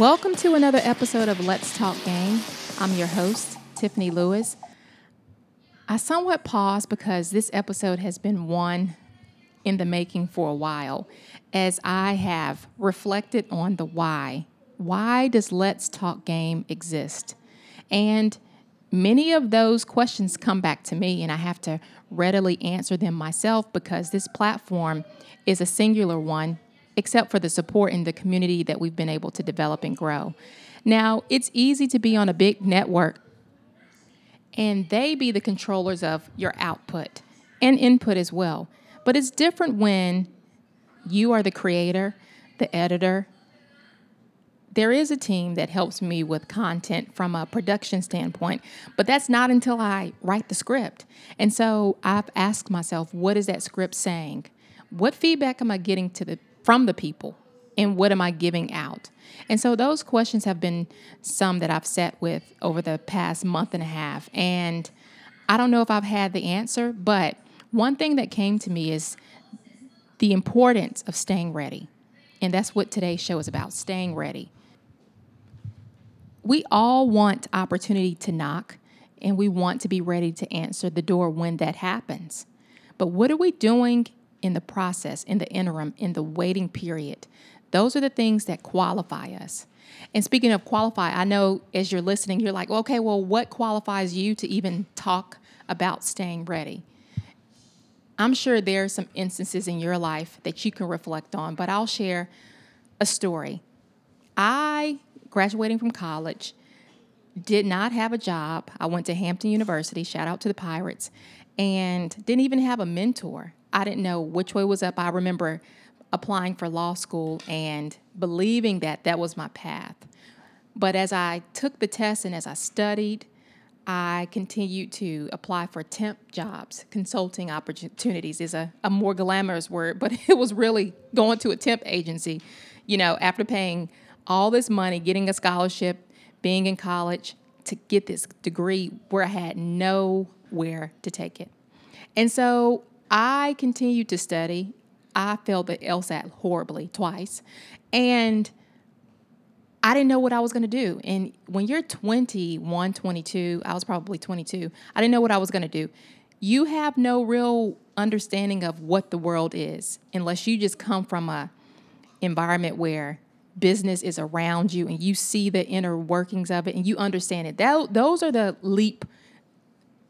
Welcome to another episode of Let's Talk Game. I'm your host, Tiffany Lewis. I somewhat paused because this episode has been one in the making for a while as I have reflected on the why. Why does Let's Talk Game exist? And many of those questions come back to me, and I have to readily answer them myself because this platform is a singular one except for the support in the community that we've been able to develop and grow. Now, it's easy to be on a big network and they be the controllers of your output and input as well. But it's different when you are the creator, the editor. There is a team that helps me with content from a production standpoint, but that's not until I write the script. And so I've asked myself, what is that script saying? What feedback am I getting to the from the people and what am I giving out? And so those questions have been some that I've sat with over the past month and a half. And I don't know if I've had the answer, but one thing that came to me is the importance of staying ready. And that's what today's show is about staying ready. We all want opportunity to knock, and we want to be ready to answer the door when that happens. But what are we doing in the process, in the interim, in the waiting period. Those are the things that qualify us. And speaking of qualify, I know as you're listening, you're like, okay, well, what qualifies you to even talk about staying ready? I'm sure there are some instances in your life that you can reflect on, but I'll share a story. I, graduating from college, did not have a job. I went to Hampton University, shout out to the Pirates, and didn't even have a mentor. I didn't know which way was up. I remember applying for law school and believing that that was my path. But as I took the test and as I studied, I continued to apply for temp jobs. Consulting opportunities is a, a more glamorous word, but it was really going to a temp agency, you know, after paying all this money, getting a scholarship, being in college to get this degree where I had nowhere to take it. And so I continued to study. I failed the LSAT horribly twice. And I didn't know what I was going to do. And when you're 21, 22, I was probably 22, I didn't know what I was going to do. You have no real understanding of what the world is unless you just come from a environment where business is around you and you see the inner workings of it and you understand it. That, those are the leap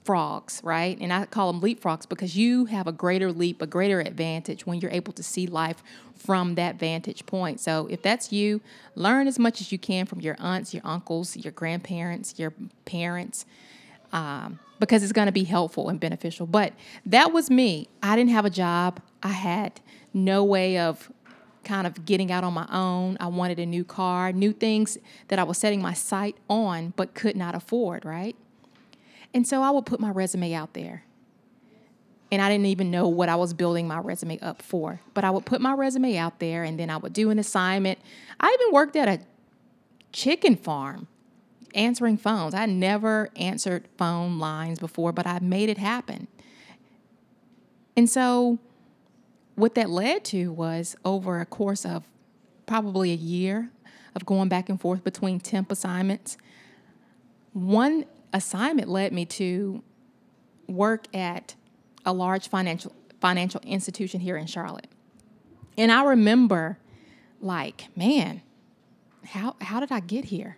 frogs, right? And I call them leapfrogs because you have a greater leap, a greater advantage when you're able to see life from that vantage point. So if that's you, learn as much as you can from your aunts, your uncles, your grandparents, your parents. Um, because it's going to be helpful and beneficial. But that was me. I didn't have a job. I had no way of kind of getting out on my own. I wanted a new car, new things that I was setting my sight on, but could not afford, right? And so I would put my resume out there. And I didn't even know what I was building my resume up for. But I would put my resume out there and then I would do an assignment. I even worked at a chicken farm answering phones. I never answered phone lines before, but I made it happen. And so what that led to was over a course of probably a year of going back and forth between temp assignments. One assignment led me to work at a large financial financial institution here in Charlotte. And I remember like, man, how how did I get here?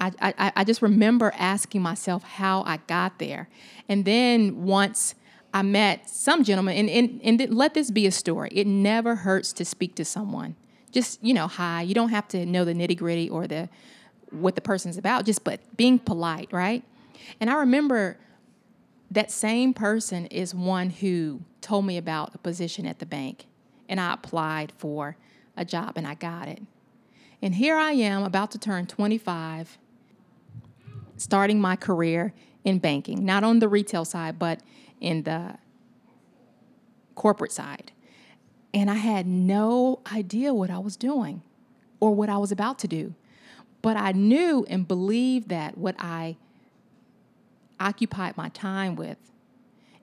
I, I, I just remember asking myself how I got there. And then once I met some gentleman, and, and, and let this be a story. It never hurts to speak to someone. Just, you know, hi. You don't have to know the nitty gritty or the what the person's about, just but being polite, right? And I remember that same person is one who told me about a position at the bank, and I applied for a job and I got it. And here I am about to turn 25, starting my career in banking, not on the retail side, but in the corporate side. And I had no idea what I was doing or what I was about to do. But I knew and believed that what I occupied my time with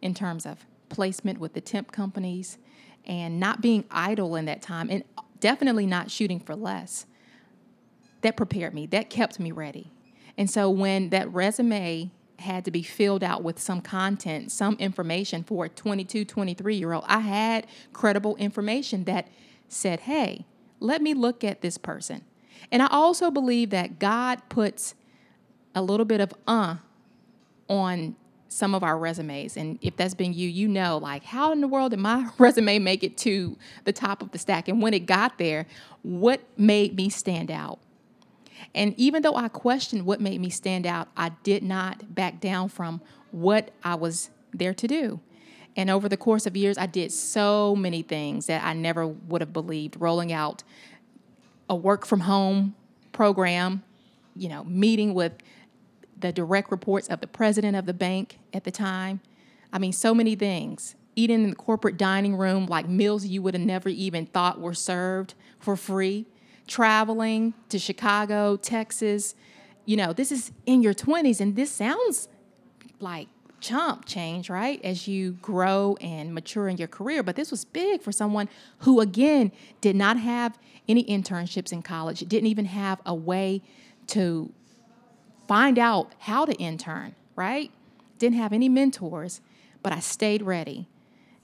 in terms of placement with the temp companies and not being idle in that time and definitely not shooting for less. that prepared me, that kept me ready. And so when that resume had to be filled out with some content, some information for a 22, 23 year old, I had credible information that said, hey, let me look at this person. And I also believe that God puts a little bit of uh on some of our resumes. And if that's been you, you know, like, how in the world did my resume make it to the top of the stack? And when it got there, what made me stand out? And even though I questioned what made me stand out, I did not back down from what I was there to do. And over the course of years, I did so many things that I never would have believed, rolling out a work from home program, you know, meeting with the direct reports of the president of the bank at the time. I mean, so many things. Eating in the corporate dining room, like meals you would have never even thought were served for free. Traveling to Chicago, Texas. You know, this is in your 20s, and this sounds like chump change, right? As you grow and mature in your career. But this was big for someone who, again, did not have any internships in college, didn't even have a way to find out how to intern, right? Didn't have any mentors, but I stayed ready.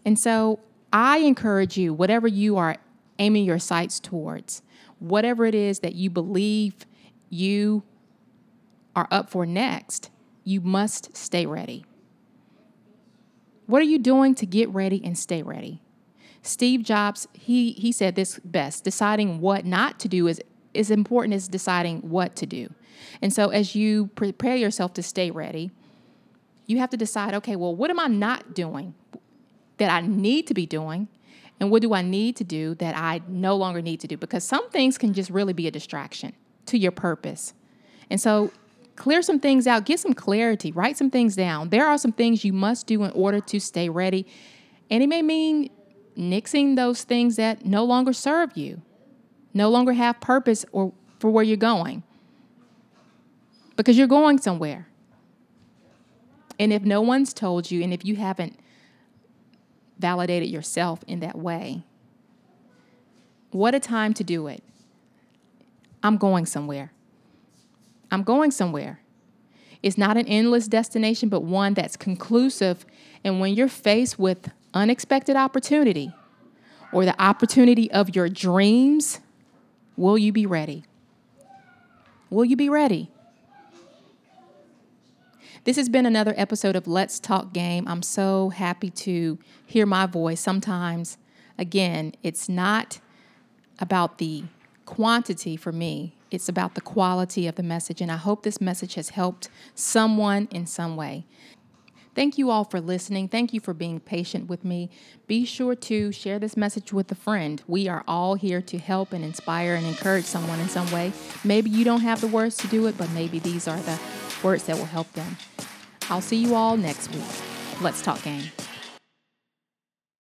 And so I encourage you, whatever you are aiming your sights towards, whatever it is that you believe you are up for next, you must stay ready. What are you doing to get ready and stay ready? Steve Jobs, he, he said this best deciding what not to do is as important as deciding what to do. And so, as you prepare yourself to stay ready, you have to decide okay, well, what am I not doing that I need to be doing? And what do I need to do that I no longer need to do? Because some things can just really be a distraction to your purpose. And so, clear some things out, get some clarity, write some things down. There are some things you must do in order to stay ready. And it may mean nixing those things that no longer serve you, no longer have purpose or for where you're going because you're going somewhere. And if no one's told you, and if you haven't validated yourself in that way, what a time to do it. I'm going somewhere. I'm going somewhere. It's not an endless destination, but one that's conclusive. And when you're faced with unexpected opportunity or the opportunity of your dreams, will you be ready? Will you be ready? This has been another episode of Let's Talk Game. I'm so happy to hear my voice. Sometimes, again, it's not about the quantity for me, it's about the quality of the message. And I hope this message has helped someone in some way. Thank you all for listening. Thank you for being patient with me. Be sure to share this message with a friend. We are all here to help and inspire and encourage someone in some way. Maybe you don't have the words to do it, but maybe these are the words that will help them. I'll see you all next week. Let's talk game.